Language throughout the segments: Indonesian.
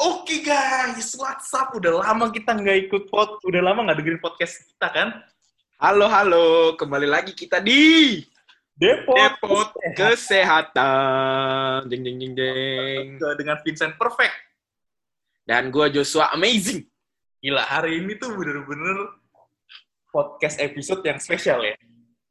Oke guys, what's up? Udah lama kita nggak ikut pod, udah lama nggak dengerin podcast kita kan? Halo, halo. Kembali lagi kita di Depot, Depot Kesehatan. Jeng, jeng, jeng, jeng. dengan Vincent Perfect. Dan gue Joshua Amazing. Gila, hari ini tuh bener-bener podcast episode yang spesial ya.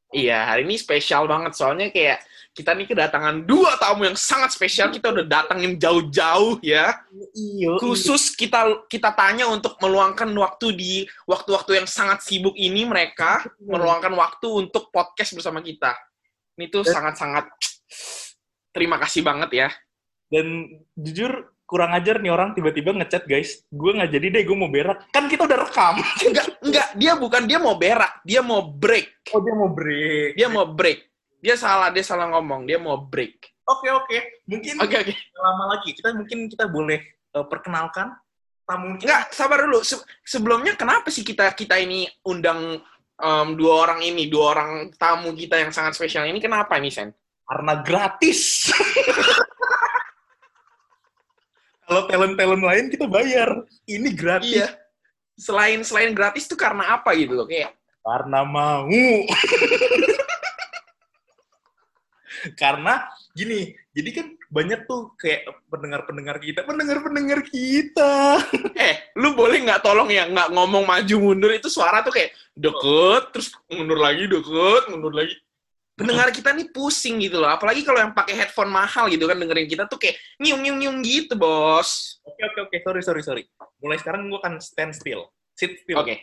Iya, hari ini spesial banget. Soalnya kayak kita nih kedatangan dua tamu yang sangat spesial. Kita udah datangin jauh-jauh ya. Iya. Khusus kita kita tanya untuk meluangkan waktu di waktu-waktu yang sangat sibuk ini mereka meluangkan waktu untuk podcast bersama kita. Ini tuh sangat-sangat terima kasih banget ya. Dan jujur kurang ajar nih orang tiba-tiba ngechat guys, gue nggak jadi deh, gue mau berak. Kan kita udah rekam. Enggak, enggak, dia bukan dia mau berak, dia mau break. Oh dia mau break. Dia mau break. Dia salah, dia salah ngomong, dia mau break. Oke oke, mungkin Oke, oke. nggak lama lagi kita mungkin kita boleh eh, perkenalkan tamu kita. Enggak, sabar dulu. Se- sebelumnya kenapa sih kita kita ini undang em, dua orang ini, dua orang tamu kita yang sangat spesial ini kenapa ini, Sen? karena gratis. Kalau talent-talent lain kita bayar, ini gratis. Iya. Selain selain gratis tuh karena apa gitu loh? Kayak Karena mau. Karena gini, jadi kan banyak tuh kayak pendengar-pendengar kita, pendengar-pendengar kita. eh, lu boleh nggak tolong ya nggak ngomong maju mundur itu suara tuh kayak deket terus mundur lagi deket mundur lagi pendengar kita nih pusing gitu loh apalagi kalau yang pakai headphone mahal gitu kan dengerin kita tuh kayak nyiung nyiung nyiung gitu bos Oke oke oke, sorry sorry sorry. Mulai sekarang gue akan stand still, sit still. oke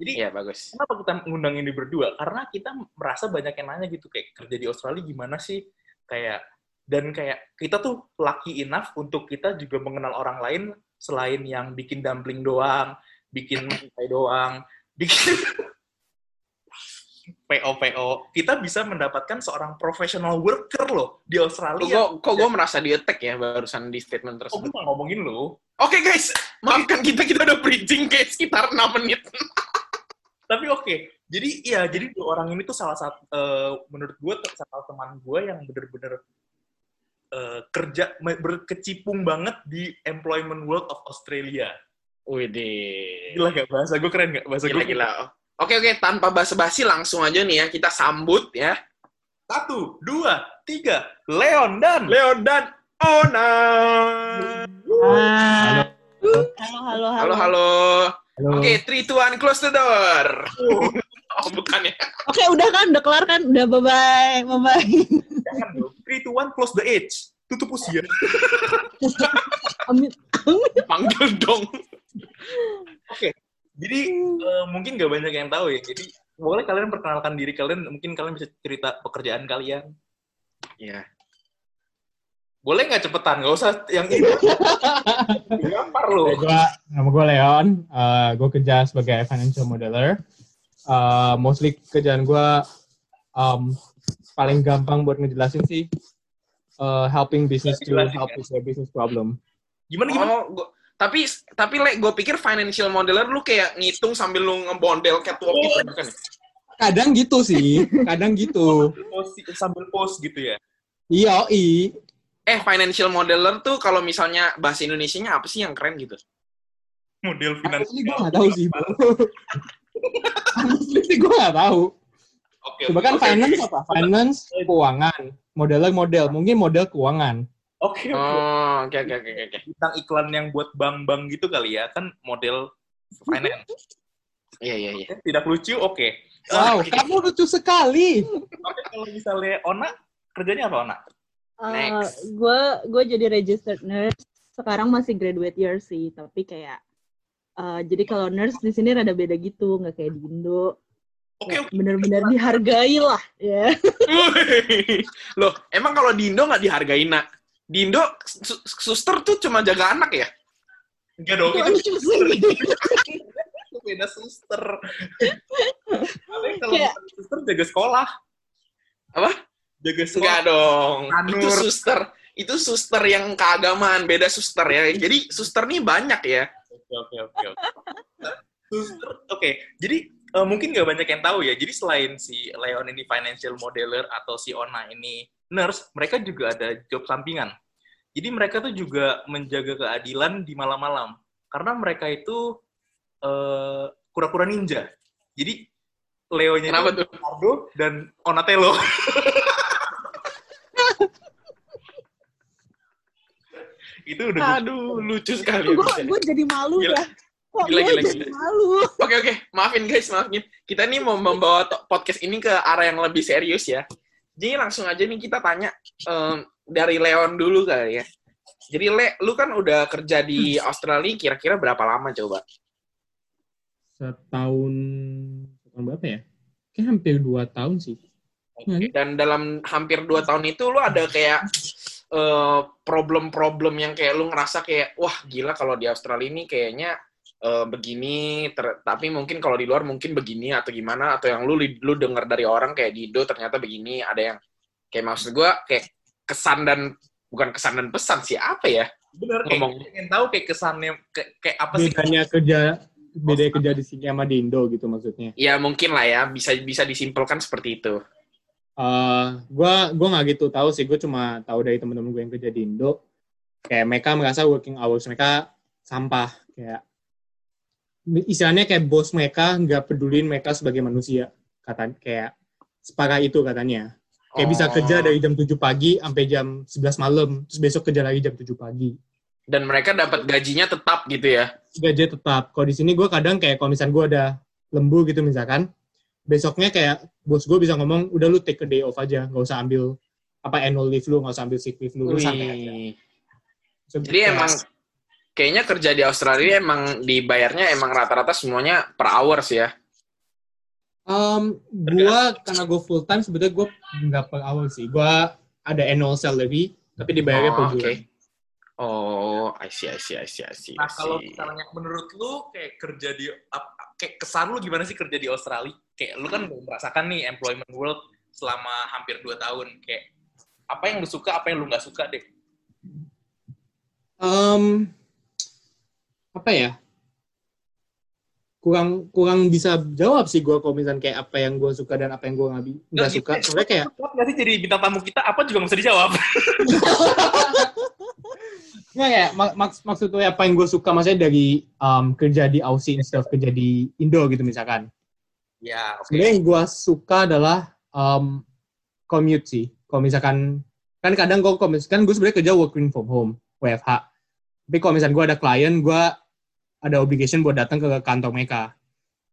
Jadi iya bagus kenapa kita ngundang ini berdua? Karena kita merasa banyak yang nanya gitu kayak kerja di Australia gimana sih? Kayak dan kayak kita tuh lucky enough untuk kita juga mengenal orang lain selain yang bikin dumpling doang, bikin pie doang, bikin PO PO. Kita bisa mendapatkan seorang professional worker loh di kok Australia. gue kok gue merasa di attack ya barusan di statement Oh, tersebut gue nggak ngomongin lo. oke guys maafkan kita kita udah bridging kayak sekitar 6 menit Tapi oke, jadi iya, jadi dua orang ini tuh salah satu, eh, menurut gue salah teman gue yang bener-bener eh, kerja berkecimpung banget di employment world of Australia. Widih Gila gak bahasa gue keren gak bahasa gila gue? gila oke oke tanpa basa-basi langsung aja nih ya kita sambut ya Satu, dua, tiga, Leon dan Leon dan Ona Halo. Halo, halo, halo. halo halo Oke, three, two, one, close the door. oh, bukan ya. Oke, udah kan, udah kelar kan? Udah bye-bye, bye-bye. Jangan dong. Three, two, one, close the edge. Tutup usia. Amin. Panggil dong. Jadi eh, mungkin gak banyak yang tahu ya. Jadi boleh kalian perkenalkan diri kalian. Mungkin kalian bisa cerita pekerjaan kalian. Iya. Boleh nggak cepetan? Gak usah yang ini. Gampar gua, nama gue Leon, uh, gue kerja sebagai financial modeler. Uh, mostly kerjaan gue um, paling gampang buat ngejelasin sih uh, helping business to help ya. with their business problem. Gimana gimana? Oh, gua, tapi tapi le, gue pikir financial modeler lu kayak ngitung sambil lu ngebondel catwalk gitu bukan? ya? Kadang gitu sih, kadang gitu. Post, sambil post gitu ya. Iya, i. Eh, financial modeler tuh kalau misalnya bahasa Indonesianya apa sih yang keren gitu? Model Honestly gue finansial. nggak tahu sih, bro. Honestly sih gue nggak tahu. Oke. Coba kan Oke, finance apa? Finance, keuangan. Modeler model, mungkin model keuangan. Oke. oke. Oh, oke oke oke oke. Bintang iklan yang buat bank-bank gitu kali ya kan model finance. Iya iya iya. Tidak lucu, oke. Wow, kamu lucu sekali. Oke, kalau misalnya Ona kerjanya apa Ona? Next. Gue gue jadi registered nurse. Sekarang masih graduate year sih, tapi kayak eh, jadi kalau nurse di sini rada beda gitu, nggak kayak di Indo. Oke. Bener-bener dihargai lah, ya. Wih. Loh, emang kalau di Indo nggak dihargain, nak? Di Indo, su- suster tuh cuma jaga anak ya? Enggak dong, Itu itu lucu sih. itu beda suster. Tapi kalau Kayak- suster jaga sekolah. Apa? Jaga sekolah. Enggak dong. Anur. Itu suster. Itu suster yang keagamaan, beda suster ya. Jadi suster nih banyak ya. Oke, oke, oke. oke. Suster, oke. Jadi eh, mungkin nggak banyak yang tahu ya. Jadi selain si Leon ini financial modeler atau si Ona ini nurse, mereka juga ada job sampingan. Jadi mereka tuh juga menjaga keadilan di malam-malam. Karena mereka itu eh, kura-kura ninja. Jadi Leonya Kenapa itu tuh? Leonardo dan Onatello. itu udah Aduh, lucu sekali. gue jadi malu Gila. ya kok Gila, gila, jadi gila. malu Oke oke, maafin guys, maafin. Kita nih mau membawa podcast ini ke arah yang lebih serius ya. Jadi langsung aja nih kita tanya em, dari Leon dulu kali ya. Jadi Le, lu kan udah kerja di Australia kira-kira berapa lama coba? Setahun, setahun berapa ya? Kayak hampir dua tahun sih. Iya, Dan dalam hampir dua tahun itu lu ada kayak eh, problem-problem yang kayak lu ngerasa kayak wah gila kalau di Australia ini kayaknya eh, begini, ter- tapi mungkin kalau di luar mungkin begini atau gimana atau yang lu lu dengar dari orang kayak di Indo ternyata begini, ada yang kayak maksud gua kayak kesan dan bukan kesan dan pesan sih apa ya? bener kayak ngomong. pengen tahu kayak kesannya kayak, kayak apa sih Bedanya kerja, beda kerja di sini sama di Indo gitu maksudnya. Ya mungkin lah ya bisa bisa disimpulkan seperti itu. Eh, gua gua nggak gitu tahu sih. Gue cuma tahu dari temen-temen gue yang kerja di Indo. Kayak mereka merasa working hours mereka sampah. Kayak istilahnya kayak bos mereka nggak pedulin mereka sebagai manusia. Kata kayak separah itu katanya. Kayak bisa Oh. kerja dari jam 7 pagi sampai jam 11 malam, terus besok kerja lagi jam 7 pagi. dan mereka dapat gajinya tetap gitu ya. Gaji tetap. Kalau di sini gue kadang kayak kalau misalnya gue ada lembu gitu misalkan, besoknya kayak bos gue bisa ngomong, udah lu take a day off aja, nggak usah ambil apa annual leave lu, nggak usah ambil sick leave lu, lu santai aja. So, Jadi kayak- emang kayaknya kerja di Australia emang dibayarnya emang rata-rata semuanya per hours ya. Um, gua karena gue full time sebetulnya gue nggak per hour sih. Gua ada annual salary tapi dibayarnya per Oh, bulan. oke. Oh, I see, I see, I see, I see. I Nah, kalau misalnya menurut lu kayak kerja di kayak kesan lu gimana sih kerja di Australia? Kayak lu kan udah merasakan nih employment world selama hampir 2 tahun. Kayak apa yang lu suka, apa yang lu nggak suka deh? Um, apa ya? Kurang kurang bisa jawab sih gue kalau misalnya kayak apa yang gue suka dan apa yang gue nggak bi- nggak Nggak suka. Sebenarnya kayak sih jadi bintang tamu kita? Apa juga bisa dijawab? nggak ya mak maks- maksud gue apa yang gue suka maksudnya dari um, kerja di Aussie instead of kerja di Indo gitu misalkan. Ya, oke. Sebenarnya yang gue suka adalah um, commute sih. Kalau misalkan kan kadang gue misalkan gue sebenarnya kerja working from home WFH. Tapi kalau misalkan gue ada klien, gue ada obligation buat datang ke kantor mereka.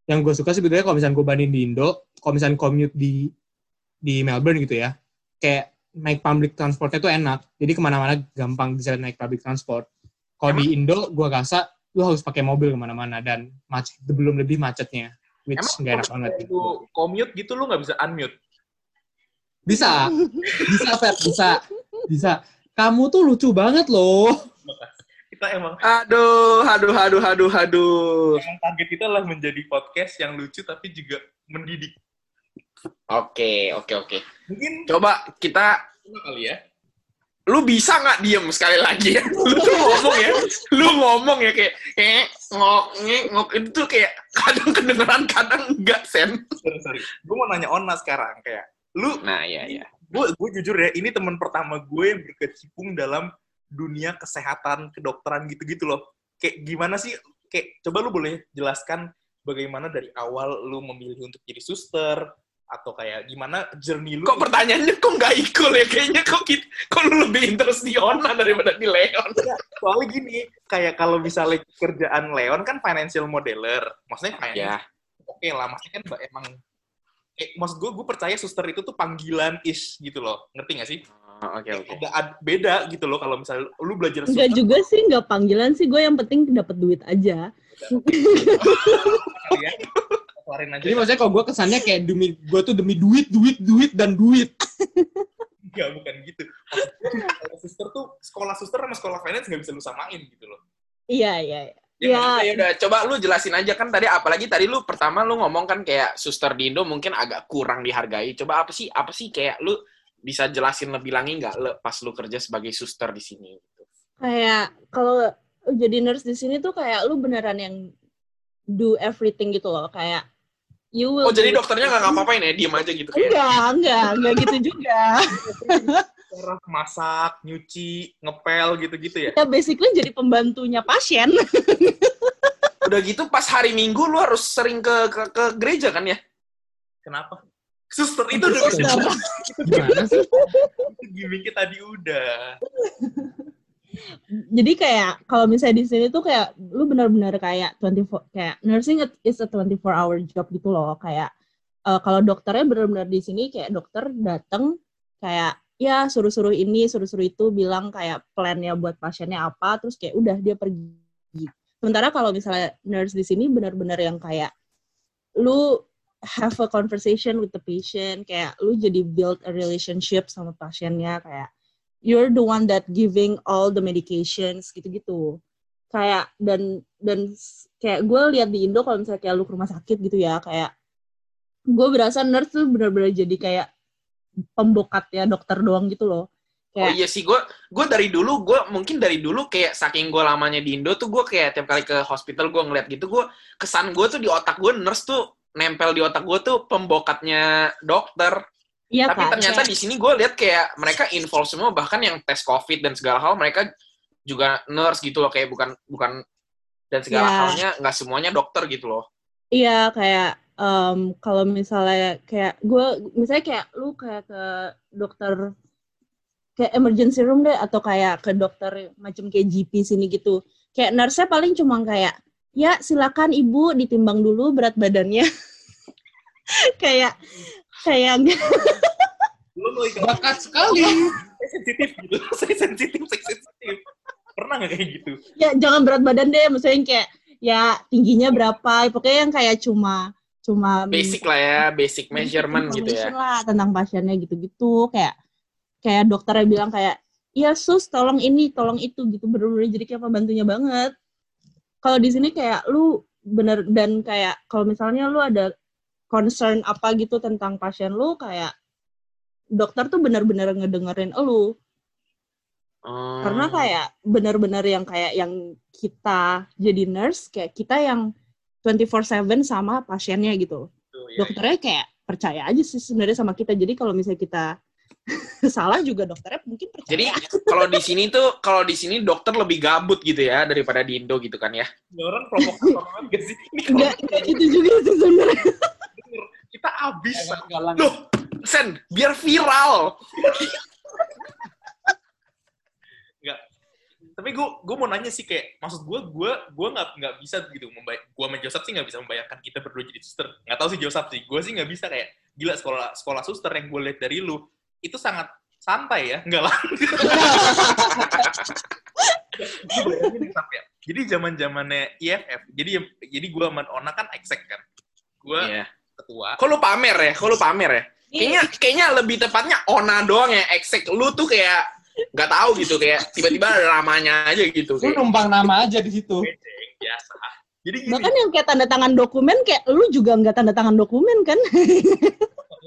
Yang gue suka sebetulnya kalau misalkan gue banding di Indo, kalau misalkan commute di di Melbourne gitu ya, kayak naik public transportnya tuh enak. Jadi ke mana-mana gampang bisa naik public transport. Kalau di Indo, gue rasa lu harus pakai mobil ke mana-mana dan macet belum lebih macetnya, which Emang nggak enak banget. lu commute gitu lu nggak bisa unmute? Bisa, bisa Feb, bisa, bisa. Kamu tuh lucu banget loh. Kita emang Aduh, aduh, aduh, aduh, aduh. emang target kita lah menjadi podcast yang lucu tapi juga mendidik. Oke, oke, oke. Mungkin Coba kita coba kali ya. Lu bisa nggak diem sekali lagi ya? Lu tuh ngomong ya, lu ngomong ya kayak eh, ngok, ngek, ngok itu tuh kayak kadang kedengeran, kadang enggak sen. Sorry, sorry. Gue mau nanya Ona sekarang kayak lu Nah, iya, iya. gue gue jujur ya ini teman pertama gue yang berkecimpung dalam dunia kesehatan kedokteran gitu-gitu loh kayak gimana sih kayak coba lu boleh jelaskan bagaimana dari awal lu memilih untuk jadi suster atau kayak gimana journey lu Kok pertanyaannya kok nggak ikut ya? Kayaknya kok, kita, kok lu lebih interest di Ona daripada di Leon. soalnya gini kayak kalau misalnya kerjaan Leon kan financial modeler maksudnya finance Ya, oke lah maksudnya kan emang eh, maksud gue gue percaya suster itu tuh panggilan ish gitu loh ngerti gak sih Oh, oke, oke. ada ad- beda gitu loh kalau misalnya lu belajar Enggak suster juga sih, enggak panggilan sih. Gue yang penting dapat duit aja. ya. Keluarin aja. Jadi maksudnya kalau gue kesannya kayak demi gue tuh demi duit, duit, duit dan duit. Enggak, bukan gitu. Maksudnya, kalau suster tuh, sekolah suster sama sekolah finance nggak bisa lu samain gitu loh. Iya, iya. iya. Ya, Ya, ya udah coba lu jelasin aja kan tadi apalagi tadi lu pertama lu ngomong kan kayak suster di Indo mungkin agak kurang dihargai. Coba apa sih apa sih kayak lu bisa jelasin lebih lagi nggak le, pas lu kerja sebagai suster di sini gitu. kayak kalau jadi nurse di sini tuh kayak lu beneran yang do everything gitu loh. Kayak you will Oh jadi do- dokternya nggak ngapa-ngapain ya diem aja gitu kayak. Enggak, enggak, enggak gitu juga. cara masak, nyuci, ngepel gitu-gitu ya. Ya basically jadi pembantunya pasien. Udah gitu pas hari Minggu lu harus sering ke ke, ke gereja kan ya? Kenapa? Suster itu udah. Gimana sih? itu gimmicknya tadi udah. Jadi kayak kalau misalnya di sini tuh kayak lu benar-benar kayak 24 kayak nursing is a 24 hour job gitu loh. Kayak eh, kalau dokternya benar-benar di sini kayak dokter datang kayak ya suruh-suruh ini suruh-suruh itu bilang kayak plannya buat pasiennya apa terus kayak udah dia pergi. Sementara kalau misalnya nurse di sini benar-benar yang kayak lu have a conversation with the patient kayak lu jadi build a relationship sama pasiennya kayak you're the one that giving all the medications gitu-gitu kayak dan dan kayak gue lihat di Indo kalau misalnya kayak lu ke rumah sakit gitu ya kayak gue berasa nurse tuh benar-benar jadi kayak pembokat ya dokter doang gitu loh Oh kayak iya sih, gue gue dari dulu, gue mungkin dari dulu kayak saking gue lamanya di Indo tuh gue kayak tiap kali ke hospital gue ngeliat gitu, gue kesan gue tuh di otak gue nurse tuh nempel di otak gue tuh pembokatnya dokter. Iya Tapi kan ternyata kayak- di sini gue lihat kayak mereka involve semua, bahkan yang tes COVID dan segala hal mereka juga nurse gitu loh, kayak bukan bukan dan segala Ya. halnya nggak semuanya dokter gitu loh. Iya kayak em, kalau misalnya kayak gue misalnya kayak lu kayak ke dokter kayak emergency room deh atau kayak ke dokter macam kayak GP sini gitu kayak nurse paling cuma kayak ya silakan ibu ditimbang dulu berat badannya kayak kayak Lu mau ikut Bakat sekali. saya sensitif gitu. Saya sensitif, saya sensitif. Pernah nggak kayak gitu? ya jangan berat badan deh maksudnya yang kayak ya tingginya berapa pokoknya yang kayak cuma cuma Basic lah ya, basic measurement gitu ya. lah tentang pasiennya gitu-gitu kayak kayak dokternya bilang kayak iya sus tolong ini tolong itu gitu bener-bener jadi kayak pembantunya banget kalau di sini kayak lu bener dan kayak kalau misalnya lu ada concern apa gitu tentang pasien lu kayak dokter tuh bener-bener ngedengerin lu Hmm. karena kayak bener-bener yang kayak yang kita jadi nurse kayak kita yang 24/7 sama pasiennya gitu Tuh, ya, dokternya kayak percaya aja sih sebenarnya sama kita. Jadi kalau misalnya kita salah juga dokternya mungkin percaya. Jadi kalau di sini tuh kalau di sini dokter lebih gabut gitu ya daripada di Indo gitu kan ya. Ini orang provokator banget gak sih? Enggak enggak gitu juga sih sebenarnya. kita abis. Galang. Loh, Sen, biar viral. Nggak. Tapi gue gue mau nanya sih kayak maksud gue gue gue nggak nggak bisa gitu membay gue sama Joseph sih nggak bisa membayangkan kita berdua jadi suster nggak tahu sih Joseph sih gue sih nggak bisa kayak gila sekolah sekolah suster yang gue lihat dari lu itu sangat santai ya nggak lah jadi zaman zamannya IFF jadi jadi gue sama Ona kan exec kan gue Iya. Ketua Kok lu pamer ya? Kok lu pamer ya? Kayaknya kayaknya lebih tepatnya Ona doang ya eksek. Lu tuh kayak nggak tahu gitu kayak tiba-tiba ada namanya aja gitu. Lu Kayak, numpang nama aja di situ. Beceng, biasa jadi gini Bahkan yang kayak tanda tangan dokumen kayak lu juga nggak tanda tangan dokumen kan?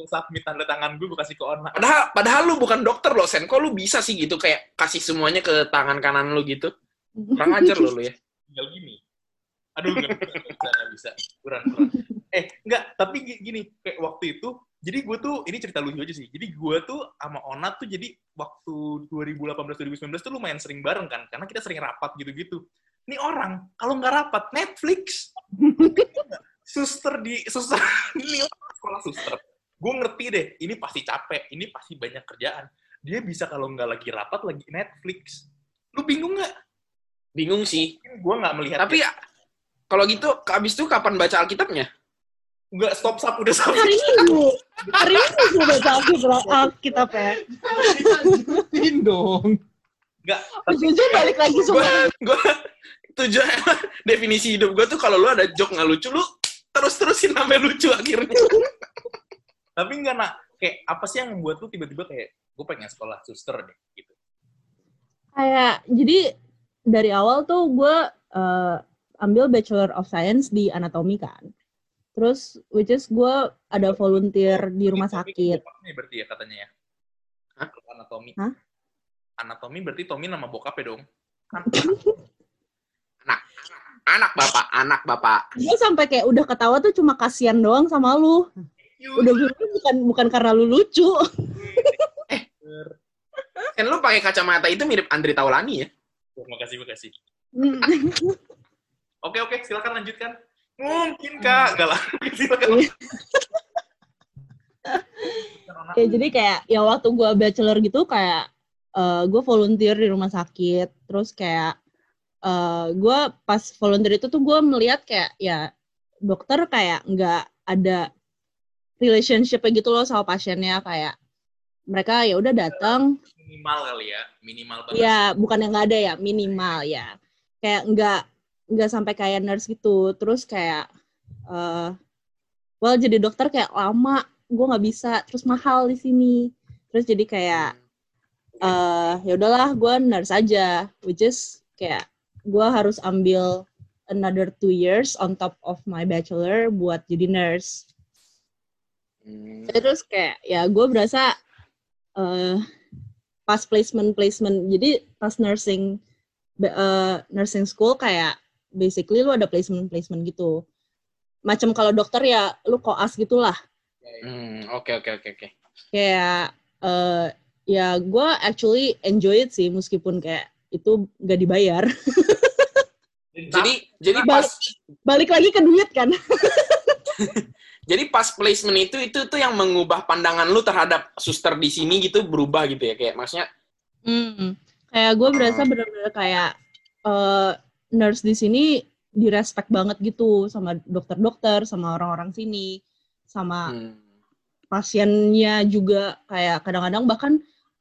submit tanda tangan gue gue kasih ke Ona padahal padahal lu bukan dokter loh, Sen. Kok lu bisa sih gitu kayak kasih semuanya ke tangan kanan lu gitu? Kurang ajar lo lu ya. tinggal gini. Aduh, nggak bisa, nggak bisa, nggak. Kurang, kurang. Eh, enggak, tapi gi- gini, kayak waktu itu, jadi gue tuh, ini cerita lucu aja sih, jadi gue tuh sama Onat tuh jadi waktu 2018-2019 tuh lumayan sering bareng kan, karena kita sering rapat gitu-gitu. Ini orang, kalau nggak rapat, Netflix. suster di, suster, ini sekolah suster. Gue ngerti deh, ini pasti capek, ini pasti banyak kerjaan. Dia bisa kalau nggak lagi rapat, lagi Netflix. Lu bingung nggak? Bingung sih. Gue nggak melihat Tapi ya kalau gitu abis itu kapan baca Alkitabnya? Enggak, stop, stop, udah stop. Hari Minggu. Hari Minggu sudah Alkitab Alkitab ya. Lanjutin dong. Enggak, tapi Jujur balik lagi gue semua. gue tujuan definisi hidup gue tuh kalau lu ada joke nggak lucu lu terus terusin sampai lucu akhirnya tapi enggak nak kayak apa sih yang membuat lu tiba-tiba kayak gue pengen sekolah suster deh gitu. Kayak jadi dari awal tuh gue eh, ambil Bachelor of Science di anatomi kan. Terus which is gue ada volunteer di rumah sakit. nih berarti ya katanya ya. Hah? Anatomi. Hah? Anatomi berarti Tommy nama bokap ya dong. Kan anak bapak anak bapak Gue sampai kayak udah ketawa tuh cuma kasihan doang sama lu. Udah gitu bukan bukan karena lu lucu. Kan lu pakai kacamata itu mirip Andri Taulani ya. Oh, makasih, makasih. Hmm. Oke, oke, silakan lanjutkan. Mungkin, Kak. Enggak lah. silakan. ya jadi kayak ya waktu gue bachelor gitu kayak eh gue volunteer di rumah sakit terus kayak eh gue pas volunteer itu tuh gue melihat kayak ya dokter kayak nggak ada relationship gitu loh sama pasiennya kayak mereka ya udah datang Minimal kali ya. Minimal banget. ya bukan yang nggak ada ya minimal ya kayak nggak nggak sampai kayak nurse gitu. Terus kayak eh well jadi dokter kayak lama gue nggak bisa terus mahal di sini. Terus jadi kayak eh ya udahlah gue nurse aja. Which is kayak gue harus ambil another two years on top of my bachelor buat jadi nurse. Hmm. terus kayak ya gue berasa eh pas placement placement jadi pas nursing eh, nursing school kayak basically lu ada placement placement gitu. Macam kalau dokter ya lu koas gitulah. Hmm, oke oke oke oke. kayak eh ya gue actually enjoy it sih meskipun kayak itu gak dibayar. Jadi jadi pas balik lagi ke duit kan. Jadi pas placement itu itu tuh yang mengubah pandangan lu terhadap suster di sini gitu berubah gitu ya kayak maksudnya Hmm, kayak gue berasa bener-bener kayak eh, nurse di sini direspek banget gitu sama dokter-dokter, sama orang-orang sini, sama hmm, pasiennya juga kayak kadang-kadang bahkan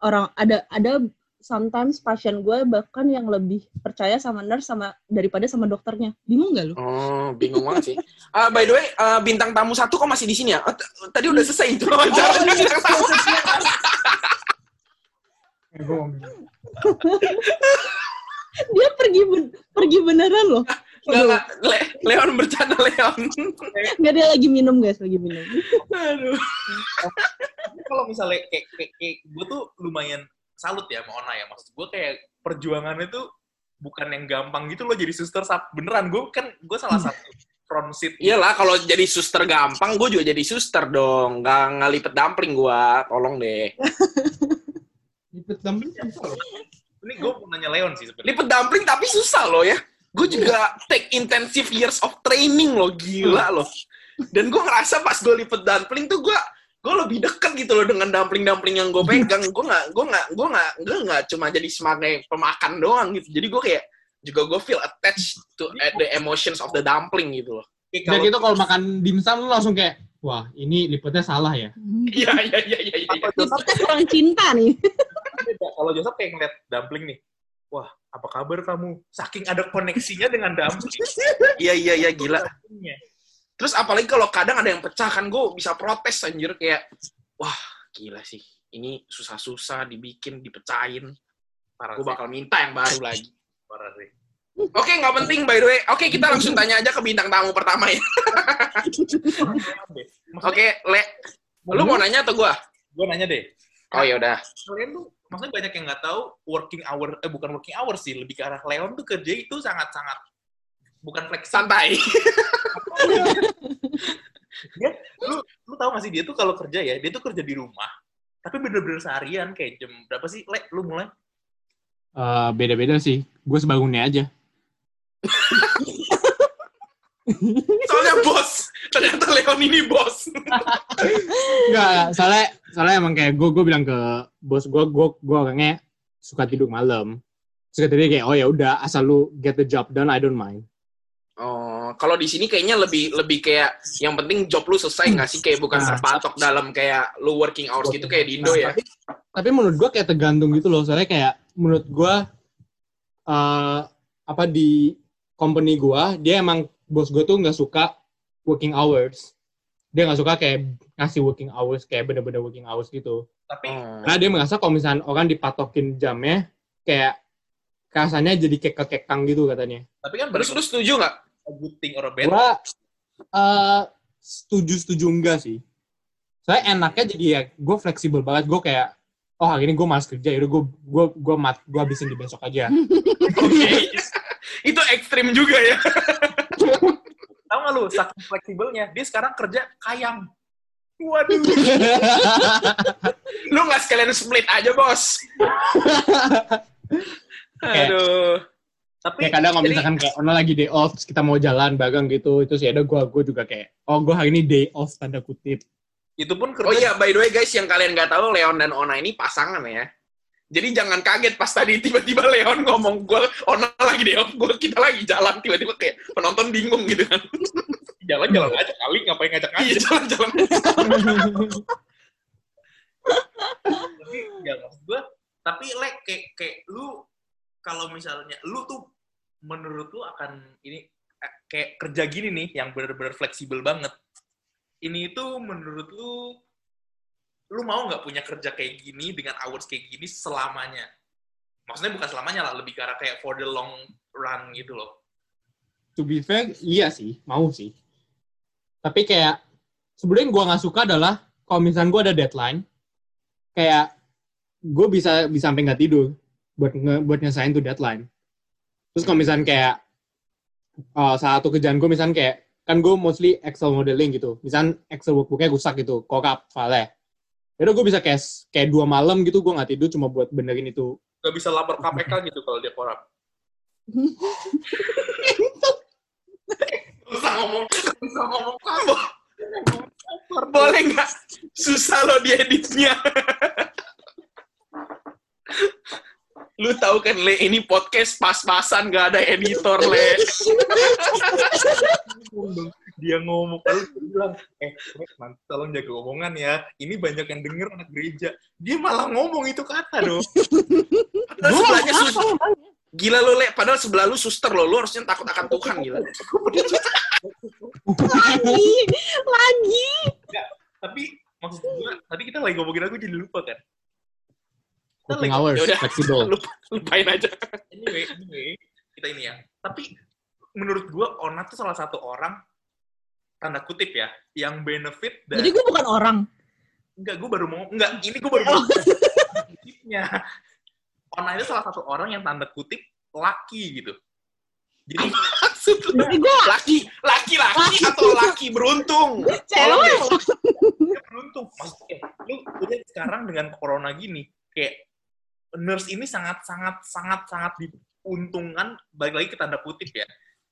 orang ada ada sometimes pasien gue bahkan yang lebih percaya sama nurse sama daripada sama dokternya. Bingung gak lu? Oh, bingung banget sih. Ah, by the way, ah, bintang tamu satu kok masih di sini ya? T- tadi udah selesai itu bintang tamu. Dia pergi ben- pergi beneran loh. Nggak, nggak. Le- Leon bercanda, Leon. Nggak dia lagi minum guys, lagi minum. Aduh. Kalau misalnya kayak, kayak, kayak gue tuh lumayan salut ya sama Ona ya. Maksud gue kayak perjuangannya tuh bukan yang gampang gitu loh jadi suster sap beneran gue kan gue salah satu front seat Iyalah, kalau jadi suster gampang, gue juga jadi suster dong. Nggak ngelipet dumpling gua, tolong deh. Lipet dumpling. Ini gue mau nanya Leon sih sebenarnya Lipet dumpling tapi susah loh ya. Gue juga take intensive years of training loh, gila loh. Dan gue ngerasa pas gue lipet dumpling tuh gue gue lebih deket gitu loh dengan dumpling-dumpling yang gue pegang. Gue nggak gue nggak gue nggak gue nggak cuma jadi sebagai pemakan doang gitu. Jadi gue kayak juga gue feel attached to uh, the emotions of the dumpling gitu loh. Dan gitu kalau makan dimsum lu langsung kayak, wah ini lipetnya salah ya. Iya iya iya iya. iya. Kita kurang cinta nih. beda. kalau Joseph kayak ngeliat dumpling nih wah apa kabar kamu saking ada koneksinya dengan dumpling Iya iya iya gila. Terus apalagi kalau kadang ada yang pecah kan gue bisa protes anjir kayak wah gila sih ini susah-susah dibikin dipecahin gue bakal minta yang baru lagi. parah sih Oke nggak penting by the way. Oke kita langsung tanya aja ke bintang tamu pertama ya. Oke Le, lu mau nanya atau gue? gue nanya deh Oh ya udah. kalian tuh maksudnya banyak yang nggak tahu working hour eh bukan working hour sih lebih ke arah Leon tuh kerja itu sangat sangat bukan fleksibel Santai. dia lu lu tahu gak sih dia tuh kalau kerja ya dia tuh kerja di rumah tapi bener-bener seharian kayak jam berapa sih le lu mulai Eh, beda-beda sih. Gue sebangunnya aja. Soalnya bos. Ternyata Leon ini bos. Enggak, soalnya soalnya emang kayak gue gue bilang ke bos gue gue gue orangnya suka tidur malam. Terus kata dia kayak oh ya udah asal lu get the job done I don't mind. Oh, kalau di sini kayaknya lebih lebih kayak yang penting job lu selesai nggak sih kayak bukan Nah. terpatok dalam kayak lu working hours gitu kayak di Indo Nah, ya. Tapi, tapi menurut gue kayak tergantung gitu loh. Soalnya kayak menurut gue eh apa di company gue dia emang bos gue tuh nggak suka working hours. Dia nggak suka kayak ngasih working hours kayak bener-bener working hours gitu. tapi Oh. Karena dia merasa kalau misalnya orang dipatokin jamnya kayak rasanya jadi kayak kekekang gitu katanya. tapi kan Terus lu setuju nggak? a good thing or a bad Gua eh setuju setuju enggak sih. Saya enaknya jadi ya gue fleksibel banget. Gue kayak oh hari ini gue malas kerja, yaudah gue gue gue mat gue habisin di besok aja. Oke. Itu ekstrim juga ya. tahu nggak lu saking fleksibelnya dia sekarang kerja kayang Waduh. Lu nggak sekalian split aja, bos. Aduh. Tapi kayak kadang kalau misalkan kayak Ona lagi day off, terus kita mau jalan bagang gitu, itu sih ada gue, gue juga kayak, oh gue hari ini day off tanda kutip. itu pun kerja Oh iya, by the way guys, yang kalian nggak tahu, Leon dan Ona ini pasangan ya. Jadi jangan kaget pas tadi tiba-tiba Leon ngomong gue Ona lagi deh, gue kita lagi jalan tiba-tiba kayak penonton bingung gitu kan. jalan-jalan aja kali ngapain ngajak Iya aja. jalan-jalan. tapi ya maksud gue tapi like kayak kayak lu kalau misalnya lu tuh menurut lu akan ini kayak kerja gini nih yang bener-bener fleksibel banget ini itu menurut lu lu mau nggak punya kerja kayak gini dengan hours kayak gini selamanya maksudnya bukan selamanya lah lebih arah kayak for the long run gitu loh To be fair, iya sih, mau sih. Tapi kayak, sebenarnya gue nggak suka adalah, kalau misalnya gue ada deadline, kayak, gue bisa bisa sampai nggak tidur buat nge, buat nyesain tuh deadline. Terus kalau misalnya kayak, uh, salah satu kerjaan gue misalnya kayak, kan gue mostly Excel modeling gitu. Misalnya Excel workbooknya rusak gitu, kokap file Yaudah gue bisa kayak, kayak dua malam gitu, gue nggak tidur cuma buat benerin itu. nggak bisa lapor KPK gitu kalau dia korup Usah ngomong, usah ngomong kamu. Boleh nggak? Susah loh dieditnya. Lu tahu kan, Le, ini podcast pas-pasan, nggak ada editor, Le. Dia ngomong lalu dia bilang eh nanti tolong jaga omongan ya ini banyak yang denger anak gereja dia malah ngomong itu kata dong Padahal sebelahnya suster. Gila lu, Le. Padahal sebelah lu suster lo. Lu harusnya takut akan Tuhan, gila. lagi lagi tapi maksud gue tadi kita lagi ngomongin aku jadi lupa kan kita Working lagi hours, Yaudah. flexible. Lupa, lupain aja. anyway anyway kita ini ya tapi menurut gue Ona tuh salah satu orang tanda kutip ya yang benefit dari jadi gue bukan orang? Enggak gue baru mau enggak ini gue baru mau kutipnya. Ona itu salah satu orang yang tanda kutip laki gitu. Jadi Maksud lu, jadi gue laki, laki, laki, atau laki beruntung? cewek. Beruntung. Maksudnya lu udah sekarang dengan corona gini kayak nurse ini sangat sangat sangat sangat diuntungkan balik lagi ke tanda kutip ya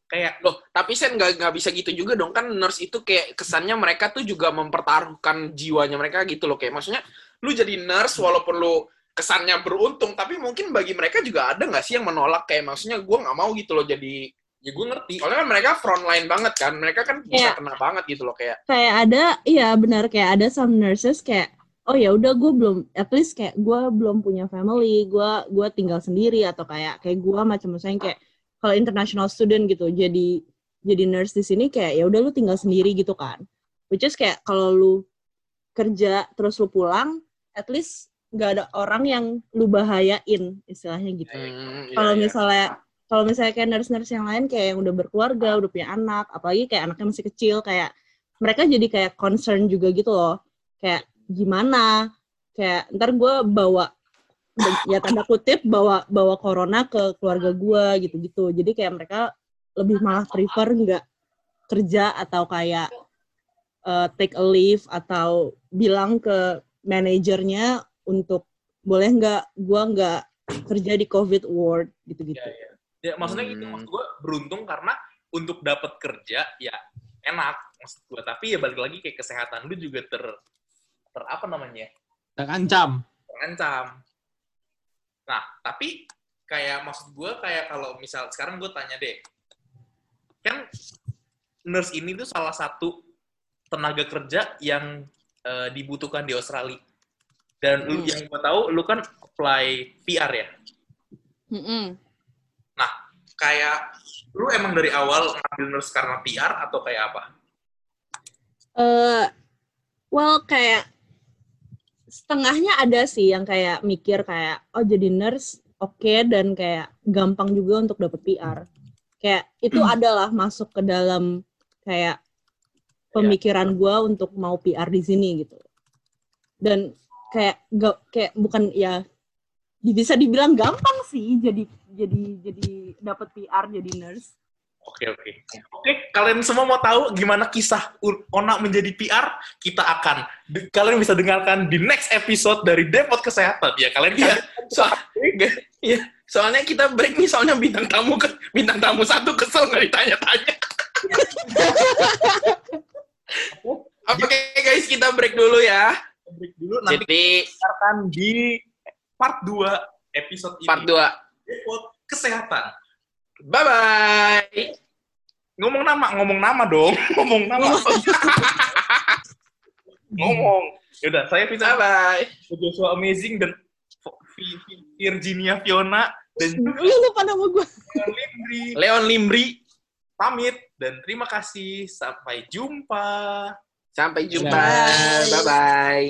kayak Loh, tapi Sen nggak nggak bisa gitu juga dong. Kan nurse itu kayak kesannya mereka tuh juga mempertaruhkan jiwanya mereka gitu loh. Kayak maksudnya lu jadi nurse walaupun lu kesannya beruntung tapi mungkin bagi mereka juga ada nggak sih yang menolak? Kayak maksudnya gue nggak mau gitu loh jadi ya gue ngerti. Soalnya kan mereka frontline banget kan. Mereka kan bisa Iya. kena banget gitu loh kayak. Kayak ada iya benar. Kayak ada some nurses kayak oh ya udah gue belum at least kayak gue belum punya family gue gue tinggal sendiri atau kayak kayak gue macam misalnya kayak kalau international student gitu jadi jadi nurse di sini kayak ya udah lu tinggal sendiri gitu kan which is kayak kalau lu kerja terus lu pulang at least nggak ada orang yang lu bahayain istilahnya gitu hmm, kalau iya. misalnya kalau misalnya kayak nurse-nurse yang lain kayak yang udah berkeluarga, udah punya anak, apalagi kayak anaknya masih kecil, kayak mereka jadi kayak concern juga gitu loh. Kayak gimana? Kayak ntar gue bawa ya tanda kutip bawa bawa corona ke keluarga gue gitu-gitu. Jadi kayak mereka lebih malah prefer nggak kerja atau kayak uh, take a leave atau bilang ke manajernya untuk boleh nggak gue nggak kerja di COVID ward gitu-gitu. ya, ya. ya maksudnya gitu Hmm. maksud gue beruntung karena untuk dapat kerja ya enak maksud gue tapi ya balik lagi kayak kesehatan lu juga ter ter apa namanya Terancam. terancam. Nah, tapi kayak maksud gue kayak kalau misal sekarang gue tanya deh, kan nurse ini tuh salah satu tenaga kerja yang eh, dibutuhkan di Australia. Dan lu Hmm. yang gue tahu, lu kan apply PR ya. Mm-mm. Kayak lu emang dari awal ngambil nurse karena PR atau kayak apa? Eh, well kayak setengahnya ada sih yang kayak mikir kayak oh jadi nurse oke dan kayak gampang juga untuk dapet PR. Kayak itu adalah masuk ke dalam kayak pemikiran gua untuk mau PR di sini gitu. Dan kayak gak kayak bukan ya bisa dibilang gampang sih jadi jadi jadi dapat PR jadi nurse. Oke, oke. Oke, kalian semua mau tahu gimana kisah Ona menjadi PR? Kita akan, de- kalian bisa dengarkan di next episode dari Depot Kesehatan. Ya, kalian Iya, so, iya, soalnya kita break nih, soalnya bintang tamu ke, bintang tamu satu kesel nggak ditanya-tanya. Oke guys, kita break dulu ya. break dulu, nanti Jadi kita akan di part 2 episode ini. part 2. Depot Kesehatan. Bye bye. Ngomong nama, ngomong nama dong. ngomong nama. ngomong. Yaudah, saya Bye Vincent bye. Joshua Amazing dan Vi- Vi- Virginia Fiona dan Lu lupa nama gue. Limbri Leon Limbri. pamit dan terima kasih sampai jumpa. Sampai jumpa. Bye. Bye bye.